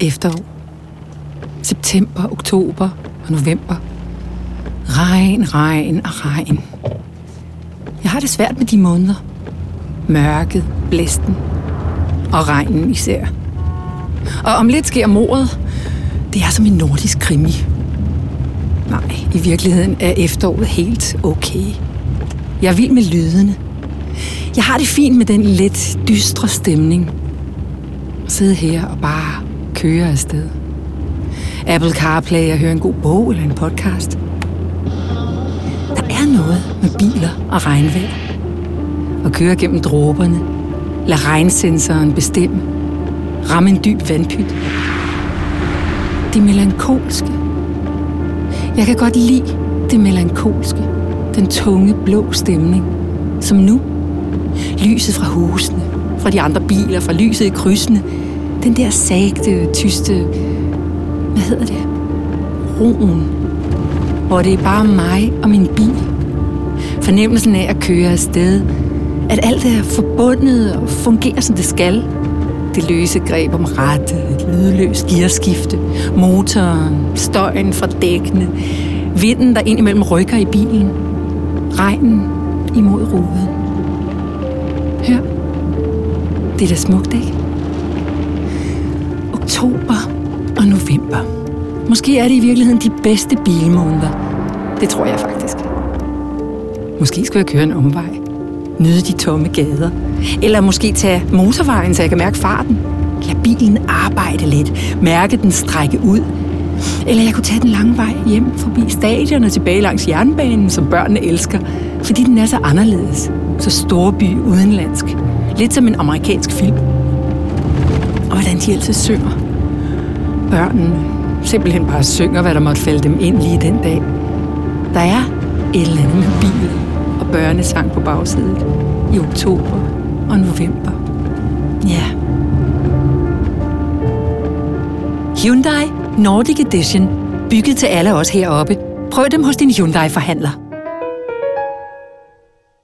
efterår. September, oktober og november. Regn, regn og regn. Jeg har det svært med de måneder. Mørket, blæsten og regnen især. Og om lidt sker mordet. Det er som en nordisk krimi. Nej, i virkeligheden er efteråret helt okay. Jeg er vild med lydene. Jeg har det fint med den lidt dystre stemning. Sidde her og bare kører afsted. Apple CarPlay og høre en god bog eller en podcast. Der er noget med biler og regnvejr. Og køre gennem dråberne. Lad regnsensoren bestemme. Ramme en dyb vandpyt. Det melankolske. Jeg kan godt lide det melankolske. Den tunge blå stemning. Som nu. Lyset fra husene. Fra de andre biler. Fra lyset i krydsene. Den der sagte, tyste... Hvad hedder det? Roen. Hvor det er bare mig og min bil. Fornemmelsen af at køre afsted. At alt er forbundet og fungerer, som det skal. Det løse greb om rattet, et lydløst gearskifte, motoren, støjen fra dækkene, vinden, der indimellem rykker i bilen, regnen imod ruden. Hør, det er da smukt, ikke? Oktober og november. Måske er det i virkeligheden de bedste bilmåneder. Det tror jeg faktisk. Måske skulle jeg køre en omvej. Nyde de tomme gader. Eller måske tage motorvejen, så jeg kan mærke farten. Lad bilen arbejde lidt. Mærke den strække ud. Eller jeg kunne tage den lange vej hjem forbi stadion og tilbage langs jernbanen, som børnene elsker. Fordi den er så anderledes. Så storby udenlandsk. Lidt som en amerikansk film. Og hvordan de altid synger. Børnene simpelthen bare synger, hvad der måtte falde dem ind lige den dag. Der er et eller andet med bil og børnesang på bagsædet i oktober og november. Ja. Hyundai Nordic Edition. Bygget til alle os heroppe. Prøv dem hos din Hyundai-forhandler.